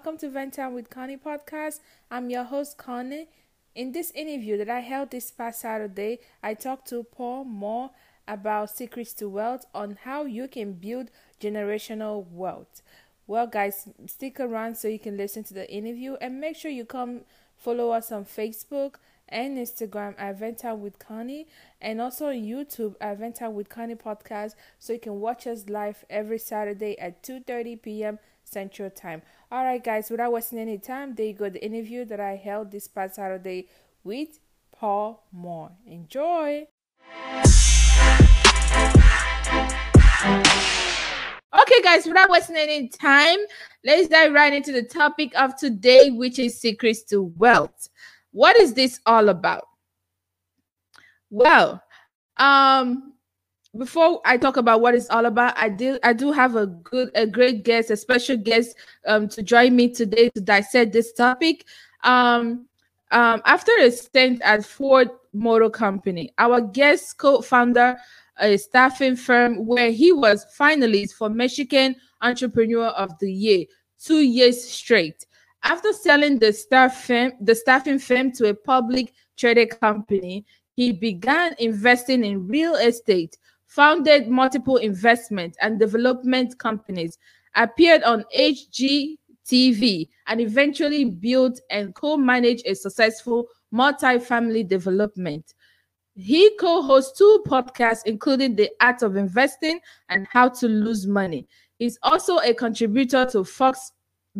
Welcome to Vent Time with Connie podcast. I'm your host Connie. In this interview that I held this past Saturday, I talked to Paul Moore about secrets to wealth on how you can build generational wealth. Well, guys, stick around so you can listen to the interview and make sure you come follow us on Facebook and Instagram at Venta with Connie and also on YouTube at Venta with Connie podcast so you can watch us live every Saturday at 2:30 p.m. Central Time. All right, guys, without wasting any time, there you go. The interview that I held this past Saturday with Paul Moore. Enjoy. Okay, guys, without wasting any time, let's dive right into the topic of today, which is secrets to wealth. What is this all about? Well, um, before I talk about what it's all about, I do I do have a good a great guest, a special guest um to join me today to dissect this topic. Um um after a stint at Ford Motor Company, our guest co-founder a staffing firm where he was finalist for Michigan Entrepreneur of the Year two years straight. After selling the staff firm, the staffing firm to a public traded company, he began investing in real estate founded multiple investment and development companies, appeared on HGTV, and eventually built and co managed a successful multi family development. He co hosts two podcasts, including The Art of Investing and How to Lose Money. He's also a contributor to Fox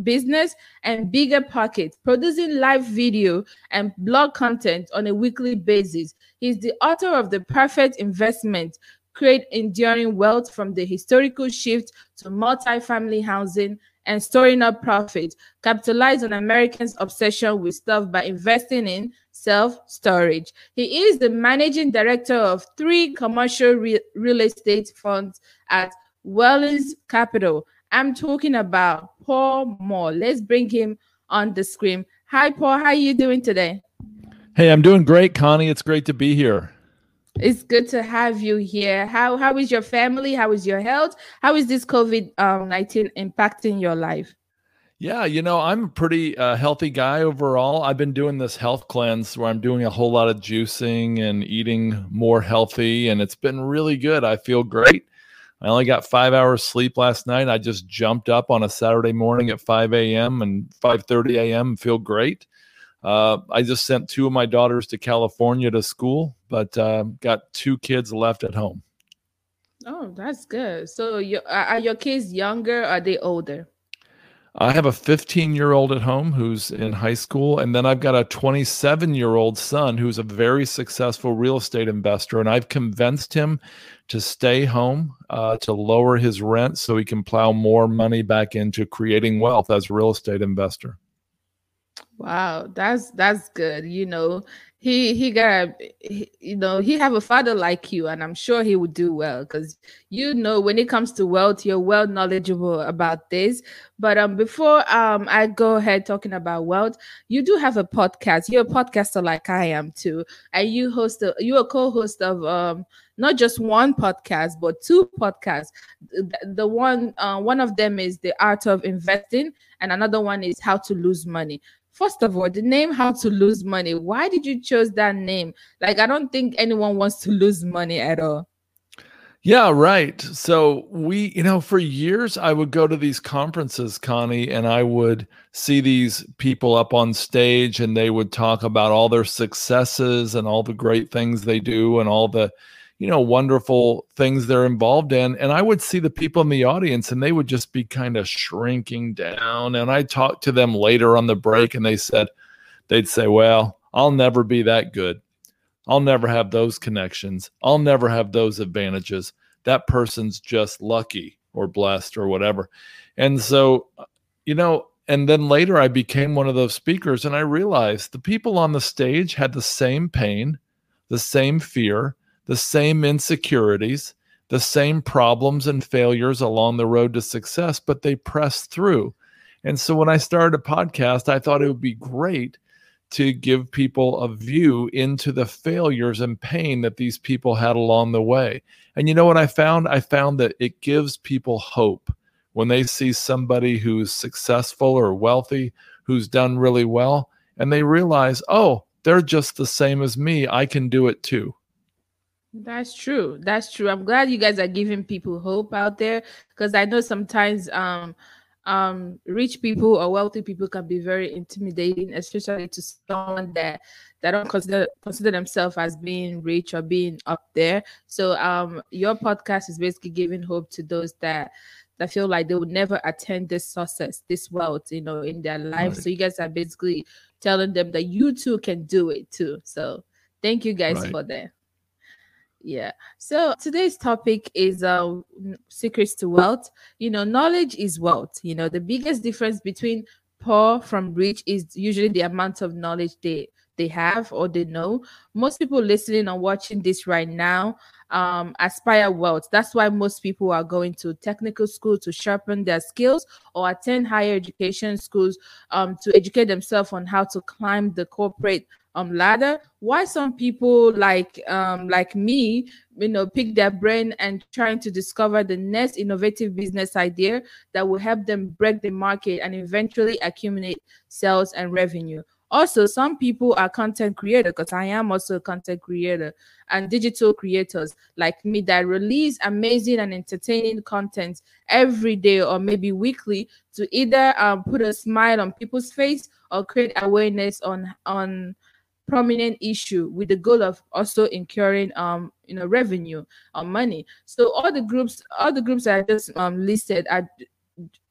Business and Bigger Pockets, producing live video and blog content on a weekly basis. He's the author of The Perfect Investment, create enduring wealth from the historical shift to multi-family housing and storing up profit, capitalize on Americans' obsession with stuff by investing in self-storage. He is the managing director of three commercial re- real estate funds at Wellings Capital. I'm talking about Paul Moore. Let's bring him on the screen. Hi, Paul. How are you doing today? Hey, I'm doing great, Connie. It's great to be here. It's good to have you here. How how is your family? How is your health? How is this COVID um, nineteen impacting your life? Yeah, you know, I'm a pretty uh, healthy guy overall. I've been doing this health cleanse where I'm doing a whole lot of juicing and eating more healthy, and it's been really good. I feel great. I only got five hours sleep last night. I just jumped up on a Saturday morning at 5 a.m. and 5:30 a.m. feel great. Uh, I just sent two of my daughters to California to school, but uh, got two kids left at home. Oh, that's good. So, you, are your kids younger? are they older? I have a 15 year old at home who's in high school, and then I've got a 27 year old son who's a very successful real estate investor. And I've convinced him to stay home uh, to lower his rent so he can plow more money back into creating wealth as a real estate investor. Wow, that's that's good. You know, he he got he, you know he have a father like you, and I'm sure he would do well because you know when it comes to wealth, you're well knowledgeable about this. But um, before um I go ahead talking about wealth, you do have a podcast. You're a podcaster like I am too, and you host a, you're a co-host of um not just one podcast but two podcasts. The, one uh, one of them is the art of investing, and another one is how to lose money first of all the name how to lose money why did you choose that name? Like i don't think anyone wants to lose money at all. Yeah right. So we you know for years i would go to these conferences connie and i would see these people up on stage and they would talk about all their successes and all the great things they do and all the you know wonderful things they're involved in and i would see the people in the audience and they would just be kind of shrinking down and i talked to them later on the break and they said they'd say well i'll never be that good. I'll never have those connections. I'll never have those advantages. That person's just lucky or blessed or whatever. And so, uh, you know, and then later I became one of those speakers and I realized the people on the stage had the same pain, the same fear, the same insecurities, the same problems and failures along the road to success, but they pressed through. And so when I started a podcast, I thought it would be great to give people a view into the failures and pain that these people had along the way. And you know what I found? I found that it gives people hope when they see somebody who's successful or wealthy, who's done really well, and they realize, oh, they're just the same as me. I can do it too. That's true. That's true. I'm glad you guys are giving people hope out there because I know sometimes um um rich people or wealthy people can be very intimidating, especially to someone that that don't consider consider themselves as being rich or being up there. So um your podcast is basically giving hope to those that that feel like they would never attain this success, this wealth, you know, in their life. Right. So you guys are basically telling them that you too can do it too. So thank you guys right. for that. Yeah. So today's topic is uh secrets to wealth. You know, knowledge is wealth. You know, the biggest difference between poor from rich is usually the amount of knowledge they they have or they know. Most people listening or watching this right now um, aspire wealth. That's why most people are going to technical school to sharpen their skills or attend higher education schools um, to educate themselves on how to climb the corporate um ladder why some people like um like me you know pick their brain and trying to discover the next innovative business idea that will help them break the market and eventually accumulate sales and revenue also some people are content creators because i am also a content creator and digital creators like me that release amazing and entertaining content every day or maybe weekly to either um, put a smile on people's face or create awareness on on prominent issue with the goal of also incurring um you know revenue or money. So all the groups all the groups i just um listed are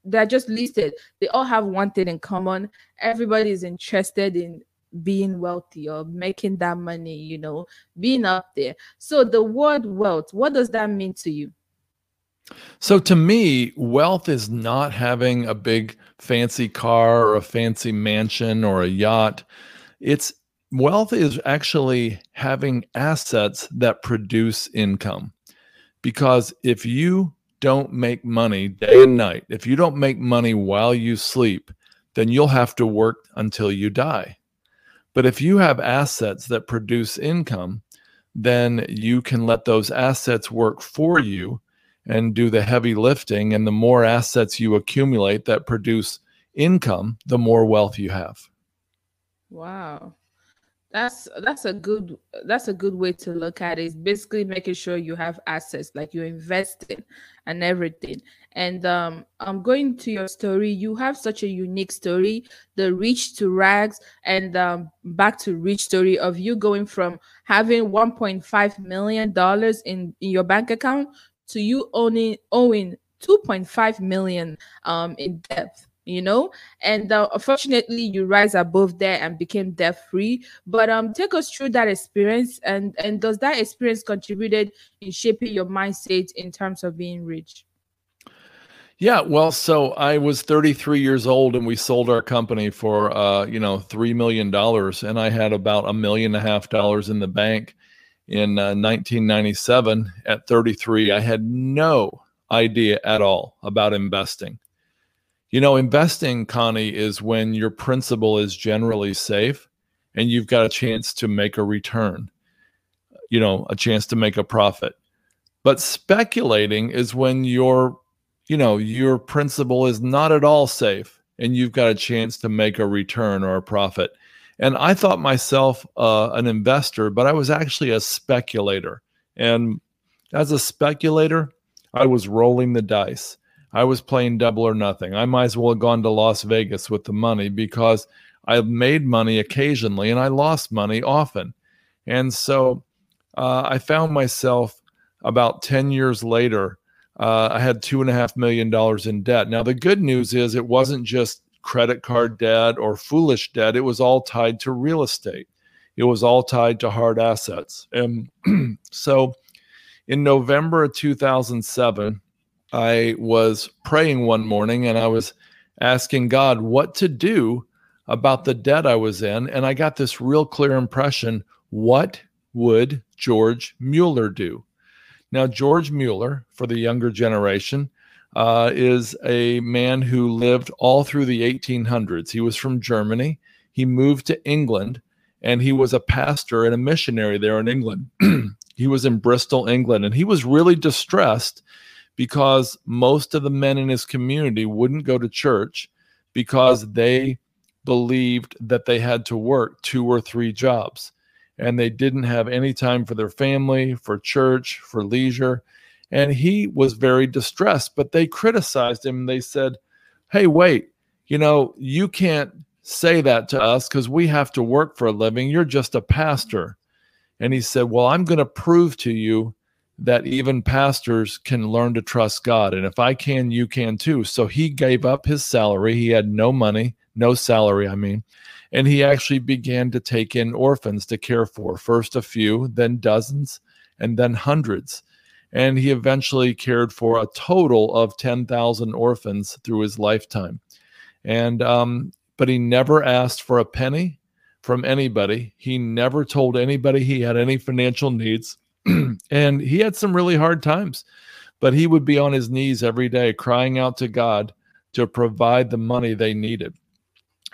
they're just listed they all have one thing in common everybody is interested in being wealthy or making that money you know being up there so the word wealth what does that mean to you so to me, wealth is not having a big fancy car or a fancy mansion or a yacht. It's wealth is actually having assets that produce income. Because if you don't make money day and night, if you don't make money while you sleep, then you'll have to work until you die. But if you have assets that produce income, then you can let those assets work for you and do the heavy lifting. And the more assets you accumulate that produce income, the more wealth you have. Wow that's that's a good that's a good way to look at it. It's basically making sure you have assets like you're investing and everything. And um i'm going to your story. You have such a unique story the rich to rags and um back to rich story of you going from having 1.5 million dollars in, in your bank account to you owning owing 2.5 million um in debt you know and uh, unfortunately you rise above there and became debt free but um take us through that experience and and does that experience contributed in shaping your mindset in terms of being rich yeah, well, so I was 33 years old and we sold our company for uh, you know, 3 million dollars and I had about a million and a half dollars in the bank in uh, 1997 at 33. I had no idea at all about investing. You know, investing, Connie, is when your principal is generally safe and you've got a chance to make a return, you know, a chance to make a profit. But speculating is when your, you know, your principal is not at all safe and you've got a chance to make a return or a profit. And I thought myself uh, an investor, but I was actually a speculator. And as a speculator, I was rolling the dice. I was playing double or nothing. I might as well have gone to Las Vegas with the money because I made money occasionally and I lost money often. And so uh, I found myself about 10 years later, uh, I had two and a half million dollars in debt. Now, the good news is it wasn't just credit card debt or foolish debt, it was all tied to real estate, it was all tied to hard assets. And so in November of 2007, I was praying one morning and I was asking God what to do about the debt I was in. And I got this real clear impression what would George Mueller do? Now, George Mueller, for the younger generation, uh, is a man who lived all through the 1800s. He was from Germany. He moved to England and he was a pastor and a missionary there in England. he was in Bristol, England, and he was really distressed because most of the men in his community wouldn't go to church because they believed that they had to work two or three jobs and they didn't have any time for their family, for church, for leisure. And he was very distressed, but they criticized him. They said, Hey, wait, you know, you can't say that to us because we have to work for a living. You're just a pastor. And he said, Well, I'm going to prove to you that even pastors can learn to trust God. And if I can, you can too. So he gave up his salary. He had no money, no salary, I mean. And he actually began to take in orphans to care for, first a few, then dozens, and then hundreds. And he eventually cared for a total of 10,000 orphans through his lifetime. And, um, but he never asked for a penny from anybody. He never told anybody he had any financial needs and he had some really hard times, but he would be on his knees every day crying out to God to provide the money they needed.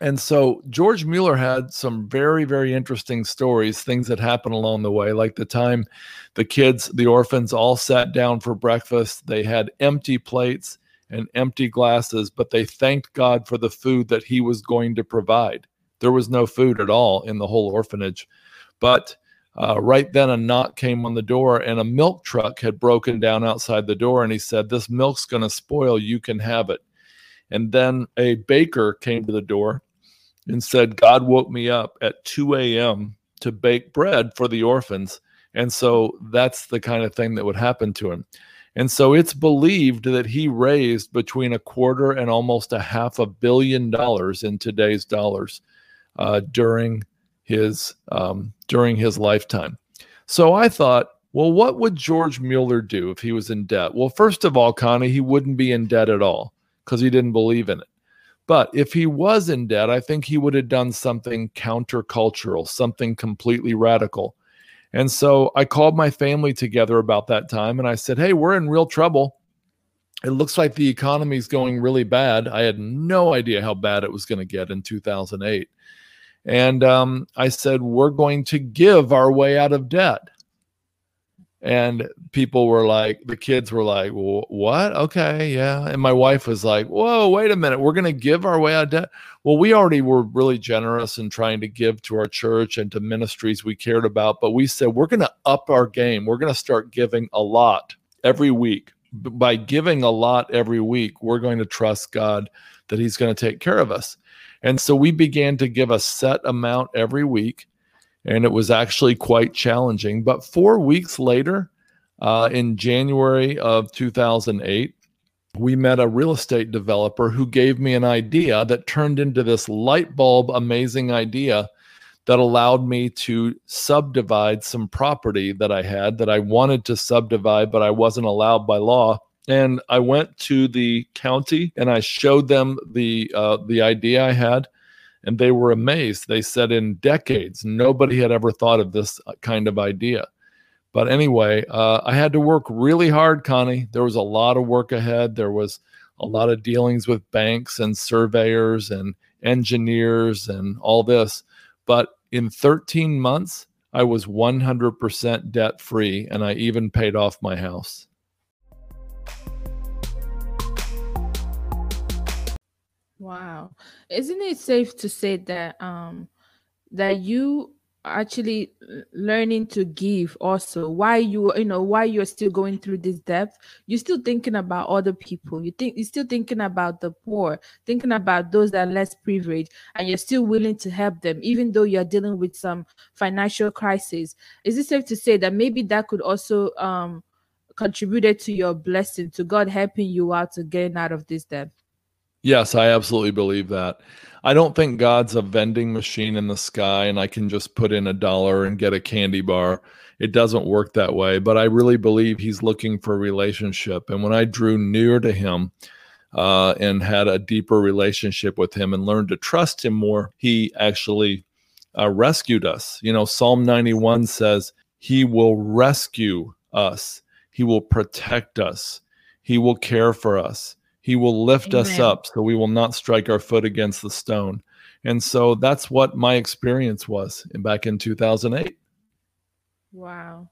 And so George Mueller had some very, very interesting stories, things that happened along the way, like the time the kids, the orphans, all sat down for breakfast. They had empty plates and empty glasses, but they thanked God for the food that he was going to provide. There was no food at all in the whole orphanage. But uh, right then, a knock came on the door, and a milk truck had broken down outside the door. And he said, This milk's going to spoil. You can have it. And then a baker came to the door and said, God woke me up at 2 a.m. to bake bread for the orphans. And so that's the kind of thing that would happen to him. And so it's believed that he raised between a quarter and almost a half a billion dollars in today's dollars uh, during his um, during his lifetime. So I thought, well, what would George Mueller do if he was in debt? Well, first of all, Connie, he wouldn't be in debt at all because he didn't believe in it. But if he was in debt, I think he would have done something countercultural, something completely radical. And so I called my family together about that time and I said, Hey, we're in real trouble. It looks like the economy is going really bad. I had no idea how bad it was going to get in 2008. And um, I said, We're going to give our way out of debt. And people were like, the kids were like, what? Okay, yeah. And my wife was like, whoa, wait a minute. We're going to give our way out of debt. Well, we already were really generous in trying to give to our church and to ministries we cared about. But we said, we're going to up our game. We're going to start giving a lot every week. By giving a lot every week, we're going to trust God that He's going to take care of us. And so we began to give a set amount every week, and it was actually quite challenging. But four weeks later, uh, in January of 2008, we met a real estate developer who gave me an idea that turned into this light bulb amazing idea that allowed me to subdivide some property that I had that I wanted to subdivide, but I wasn't allowed by law and I went to the county and I showed them the uh, the idea I had, and they were amazed. They said in decades nobody had ever thought of this uh, kind of idea. But anyway, uh, I had to work really hard, Connie. There was a lot of work ahead. There was a lot of dealings with banks and surveyors and engineers and all this. But in 13 months, I was 100% debt free, and I even paid off my house. Wow. Isn't it safe to say that um that you actually learning to give also why you you know why you're still going through this depth you're still thinking about other people. You think you're still thinking about the poor thinking about those that are less privileged and you're still willing to help them even though you're dealing with some financial crisis. Is it safe to say that maybe that could also um contributed to your blessing to god helping you out to get out of this debt Yes, I absolutely believe that. I don't think God's a vending machine in the sky and I can just put in a dollar and get a candy bar. It doesn't work that way. But I really believe He's looking for a relationship. And when I drew near to Him uh, and had a deeper relationship with Him and learned to trust Him more, He actually uh, rescued us. You know, Psalm 91 says, He will rescue us, He will protect us, He will care for us. He will lift Amen. us up so we will not strike our foot against the stone. And so that's what my experience was back in 2008. Wow.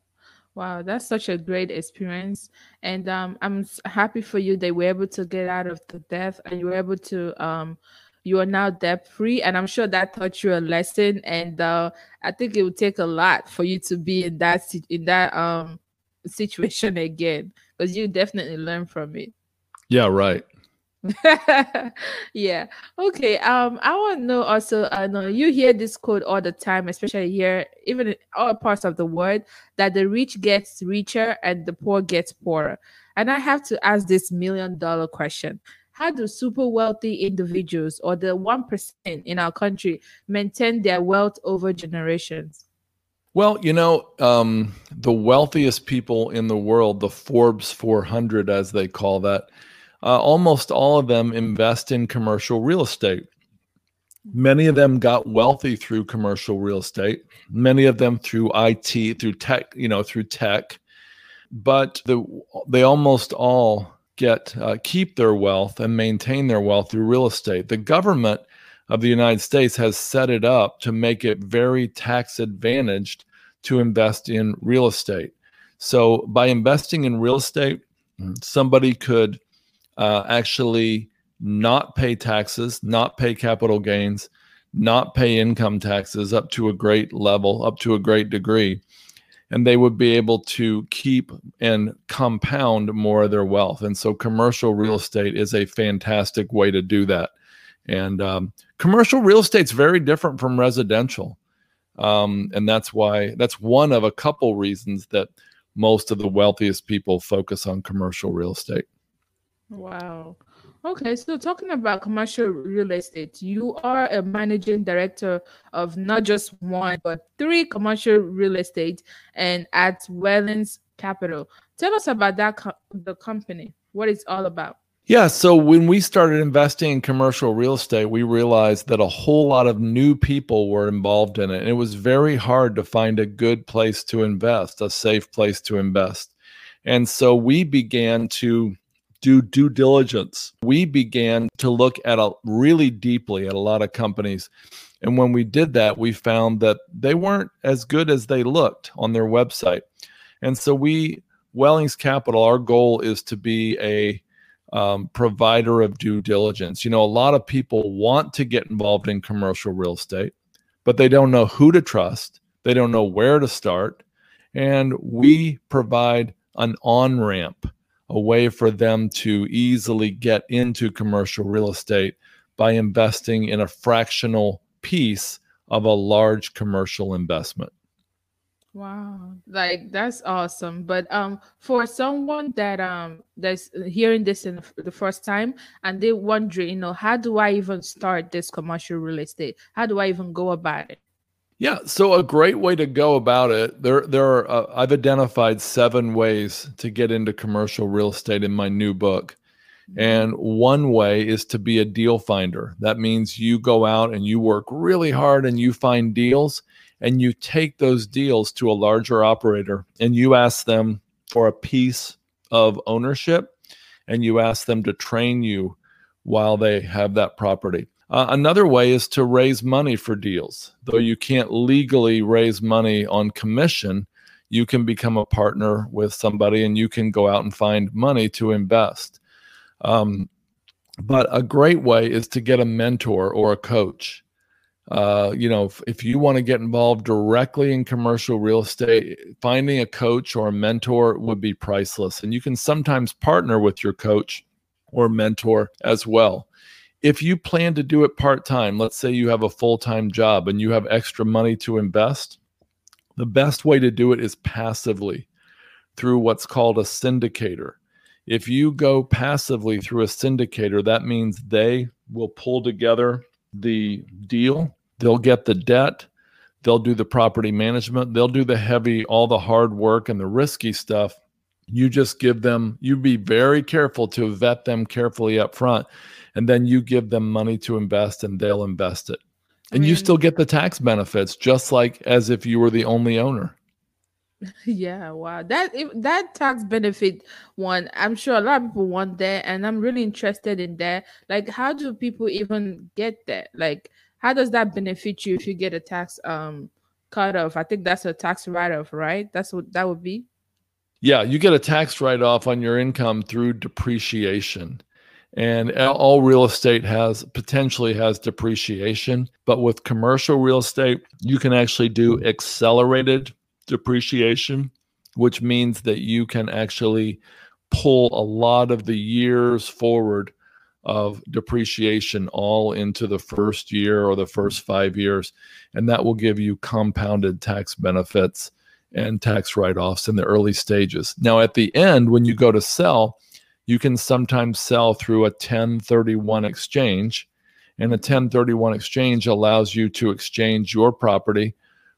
Wow, that's such a great experience. And um, I'm happy for you that you were able to get out of the death and you were able to um, you are now debt free and i'm sure that taught you a lesson and uh, i think it would take a lot for you to be in that in that um situation again because you definitely learn from it yeah, right. yeah. Okay. Um, I want to know also. I know you hear this quote all the time, especially here, even in all parts of the world, that the rich gets richer and the poor gets poorer. And I have to ask this million dollar question: How do super wealthy individuals, or the one percent in our country, maintain their wealth over generations? Well, you know, um, the wealthiest people in the world, the Forbes 400, as they call that uh, almost all of them invest in commercial real estate. Many of them got wealthy through commercial real estate. Many of them through IT, through tech, you know, through tech. But the, they almost all get uh, keep their wealth and maintain their wealth through real estate. The government of the United States has set it up to make it very tax advantaged to invest in real estate. So by investing in real estate, somebody could uh, actually not pay taxes, not pay capital gains, not pay income taxes up to a great level, up to a great degree. And they would be able to keep and compound more of their wealth. And so, commercial real estate is a fantastic way to do that. And um, commercial real estate is very different from residential. Um, and that's why that's one of a couple reasons that most of the wealthiest people focus on commercial real estate. Wow. Okay, so talking about commercial real estate, you are a managing director of not just one, but three commercial real estate and at Wellings Capital. Tell us about that co- the company, what it's all about. Yeah, so when we started investing in commercial real estate, we realized that a whole lot of new people were involved in it. And it was very hard to find a good place to invest, a safe place to invest. And so we began to do due diligence. We began to look at a really deeply at a lot of companies. And when we did that, we found that they weren't as good as they looked on their website. And so we, Wellings Capital, our goal is to be a um, provider of due diligence. You know, a lot of people want to get involved in commercial real estate, but they don't know who to trust. They don't know where to start. And we provide an on ramp a way for them to easily get into commercial real estate by investing in a fractional piece of a large commercial investment. Wow, like that's awesome. But um for someone that um that's hearing this in the first time and they wondering, you know, how do I even start this commercial real estate? How do I even go about it? Yeah, so a great way to go about it. There, there are. Uh, I've identified seven ways to get into commercial real estate in my new book, mm-hmm. and one way is to be a deal finder. That means you go out and you work really hard and you find deals, and you take those deals to a larger operator and you ask them for a piece of ownership, and you ask them to train you while they have that property. Uh, another way is to raise money for deals. Though you can't legally raise money on commission, you can become a partner with somebody and you can go out and find money to invest. Um, but a great way is to get a mentor or a coach. Uh, you know, if, if you want to get involved directly in commercial real estate, finding a coach or a mentor would be priceless. And you can sometimes partner with your coach or mentor as well if you plan to do it part time, let's say you have a full time job and you have extra money to invest, the best way to do it is passively through what's called a syndicator. If you go passively through a syndicator, that means they will pull together the deal, they'll get the debt, they'll do the property management, they'll do the heavy, all the hard work and the risky stuff. You just give them, you be very careful to vet them carefully up front, and then you give them money to invest and they'll invest it. And you still get the tax benefits just like as if you were the only owner. Yeah, wow. That that tax benefit one, I'm sure a lot of people want that, and I'm really interested in that. Like, how do people even get that? Like, how does that benefit you if you get a tax um cut off? I think that's a tax write off, right? That's what that would be. Yeah, you get a tax write off on your income through depreciation. And all real estate has potentially has depreciation, but with commercial real estate, you can actually do accelerated depreciation, which means that you can actually pull a lot of the years forward of depreciation all into the first year or the first five years. And that will give you compounded tax benefits and tax write offs in the early stages. Now, at the end, when you go to sell, you can sometimes sell through a 1031 exchange. And a 1031 exchange allows you to exchange your property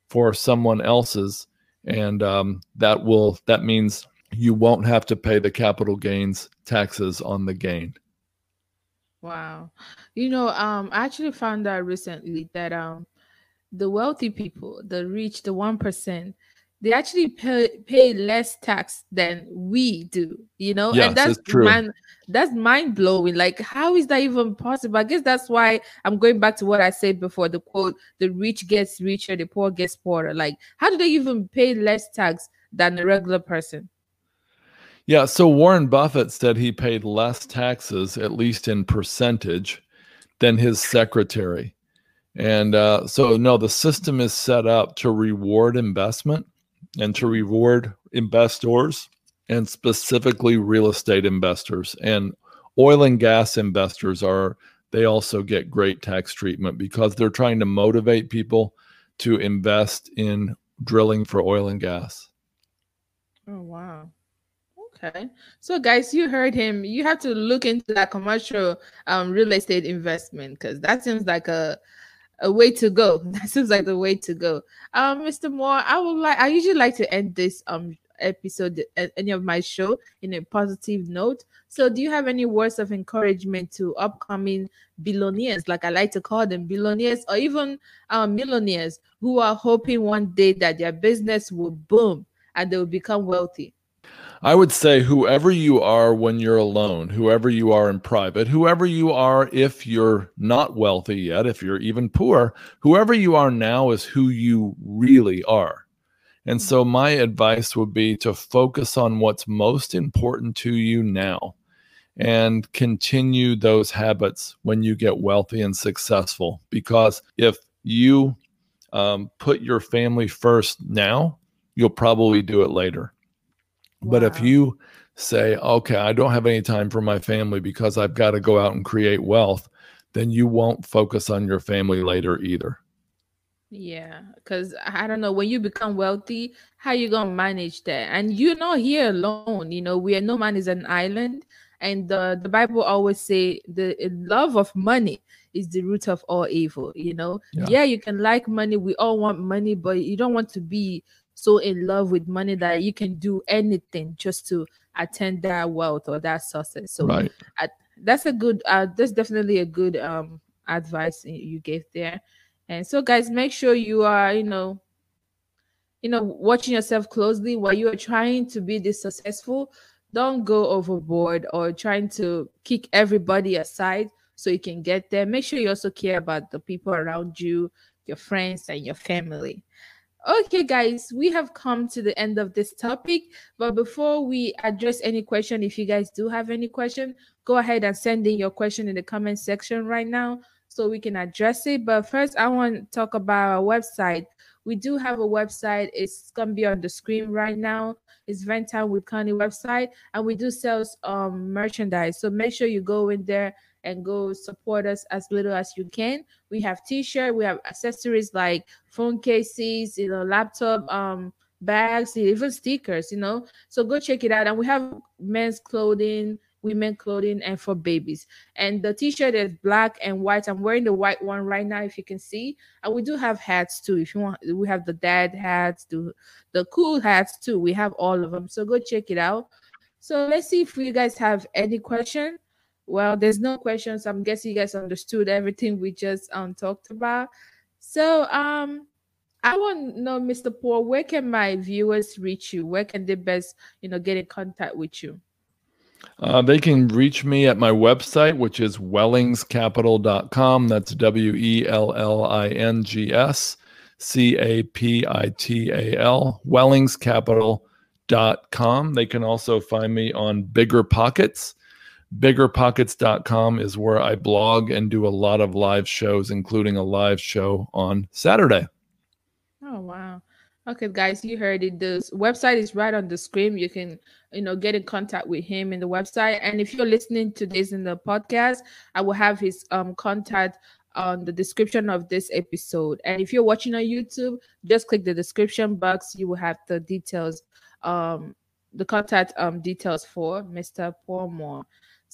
for someone else's and um, that will that means you won't have to pay the capital gains taxes on the gain. Wow, you know, um, I actually found out recently that um, the wealthy people, the rich, the one percent, they actually pay, pay less tax than we do you know? Yes, and that's true. mind that's mind blowing like how is that even possible? I guess that's why i'm going back to what i said before the quote the rich gets richer the poor gets poorer. Like how do they even pay less tax than a regular person? Yeah so warren buffett said he paid less taxes at least in percentage than his secretary. And uh, so no the system is set up to reward investment and to reward investors and specifically real estate investors and oil and gas investors are they also get great tax treatment because they're trying to motivate people to invest in drilling for oil and gas. Oh wow. Okay. So guys, you heard him. You have to look into that commercial um real estate investment because that seems like a a way to go. That seems like the way to go. Um, Mr. Moore, I would like I usually like to end this um episode any of my show in a positive note. So do you have any words of encouragement to upcoming billionaires, like I like to call them billionaires or even um millionaires who are hoping one day that their business will boom and they will become wealthy? I would say whoever you are when you're alone, whoever you are in private, whoever you are if you're not wealthy yet, if you're even poor, whoever you are now is who you really are. And so my advice would be to focus on what's most important to you now and continue those habits when you get wealthy and successful. Because if you um, put your family first now, you'll probably do it later. But if you say, okay, I don't have any time for my family because I've got to go out and create wealth, then you won't focus on your family later either. Yeah, because I don't know when you become wealthy, how you gonna manage that? And you're not here alone. You know, we are no man is an island, and the the Bible always say the eh, love of money is the root of all evil. You know, yeah. yeah, you can like money. We all want money, but you don't want to be so in love with money that you can do anything just to attain that wealth or that success. So right. I, that's a good uh that's definitely a good um advice you gave there. And so guys, make sure you are, you know, you know, watching yourself closely while you are trying to be this successful. Don't go overboard or trying to kick everybody aside so you can get there. Make sure you also care about the people around you, your friends, and your family. Okay, guys, we have come to the end of this topic. But before we address any question, if you guys do have any question, go ahead and send in your question in the comment section right now so we can address it. But first, I want to talk about our website. We do have a website. It's gonna be on the screen right now. It's Ventime with Connie website, and we do sell um merchandise. So make sure you go in there and go support us as little as you can. We have t-shirt, we have accessories like phone cases, you know, laptop um bags, even stickers, you know. So go check it out. And we have men's clothing, women clothing, and for babies. And the t-shirt is black and white. I'm wearing the white one right now, if you can see. And we do have hats too. If you want, we have the dad hats, the the cool hats too. We have all of them. So go check it out. So let's see if you guys have any question. Well, there's no questions. I'm guessing you guys understood everything we just um talked about. So um I want to know, Mr. Paul, where can my viewers reach you? Where can they best, you know, get in contact with you? Uh, they can reach me at my website, which is wellingscapital.com. That's W E L L I N G S C A P I T A L, wellingscapital.com. They can also find me on Bigger Pockets. Biggerpockets.com is where I blog and do a lot of live shows, including a live show on Saturday. Oh wow. Okay, guys, you heard it. The website is right on the screen. You can, you know, get in contact with him in the website. And if you're listening to this in the podcast, I will have his um contact on the description of this episode. And if you're watching on YouTube, just click the description box. You will have the details, um, the contact um details for Mr. Paul Moore.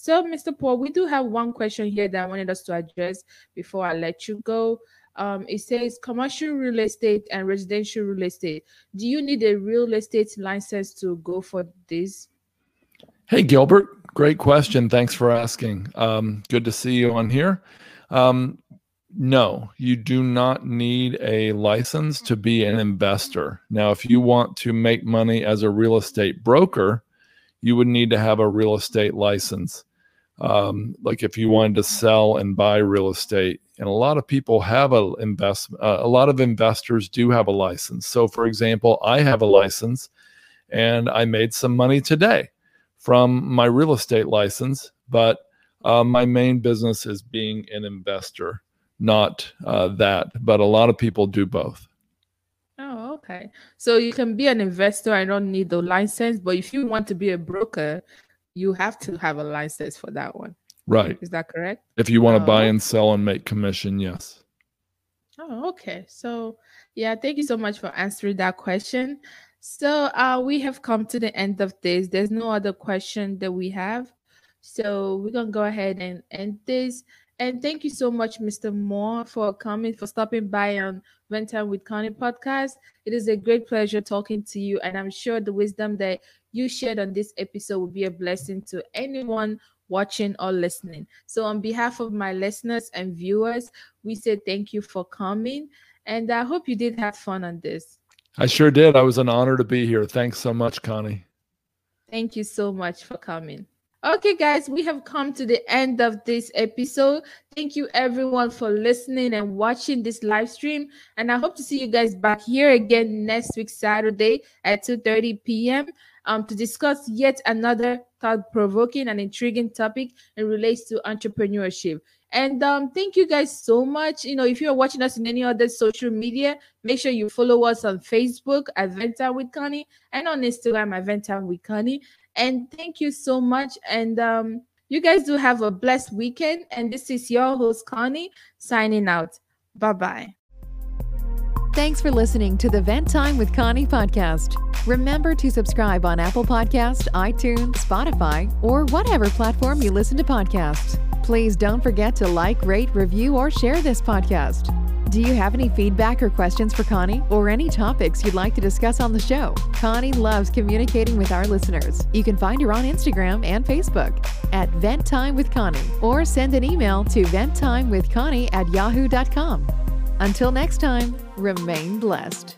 So, Mr. Paul, we do have one question here that I wanted us to address before I let you go um, it says commercial real estate and residential real estate. Do you need a real estate license to go for this? Hey, Gilbert, great question. Thanks for asking. Um, good to see you on here. Um, no, you do not need a license to be an investor. Now, if you want to make money as a real estate broker, you would need to have a real estate license. Um, like if you wanted to sell and buy real estate, and a lot of people have a invest uh, a lot of investors do have a license. So for example i have a license and i made some money today from my real estate license but uh, my main business is being an investor not uh, that but a lot of people do both. Oh okay. So you can be an investor i don't need the license but if you want to be a broker you have to have a license for that one Right. Is that correct? If you want to oh. buy and sell and make commission, yes. Oh, okay. So, yeah, thank you so much for answering that question. So, uh, we have come to the end of this. There's no other question that we have. So, we're going to go ahead and end this. And thank you so much, Mr. Moore, for coming, for stopping by on Vent Time with Connie podcast. It is a great pleasure talking to you. And I'm sure the wisdom that you shared on this episode will be a blessing to anyone watching or listening. So, on behalf of my listeners and viewers, we say thank you for coming. And I hope you did have fun on this. I sure did. I was an honor to be here. Thanks so much, Connie. Thank you so much for coming. Okay, guys, we have come to the end of this episode. Thank you, everyone, for listening and watching this live stream. And I hope to see you guys back here again next week, Saturday at 2 30 p.m um, to discuss yet another thought provoking and intriguing topic and relates to entrepreneurship. And um, thank you guys so much. You know, if you're watching us in any other social media, make sure you follow us on Facebook at Venta with Connie and on Instagram at Venta with Connie. And thank you so much. And um, you guys do have a blessed weekend. And this is your host, Connie, signing out. Bye bye. Thanks for listening to the Vent Time with Connie podcast. Remember to subscribe on Apple Podcast, iTunes, Spotify, or whatever platform you listen to podcasts. Please don't forget to like, rate, review, or share this podcast. Do you have any feedback or questions for Connie or any topics you'd like to discuss on the show? Connie loves communicating with our listeners. You can find her on Instagram and Facebook at Vent Time with Connie or send an email to venttimewithconnie at yahoo.com. Until next time, remain blessed.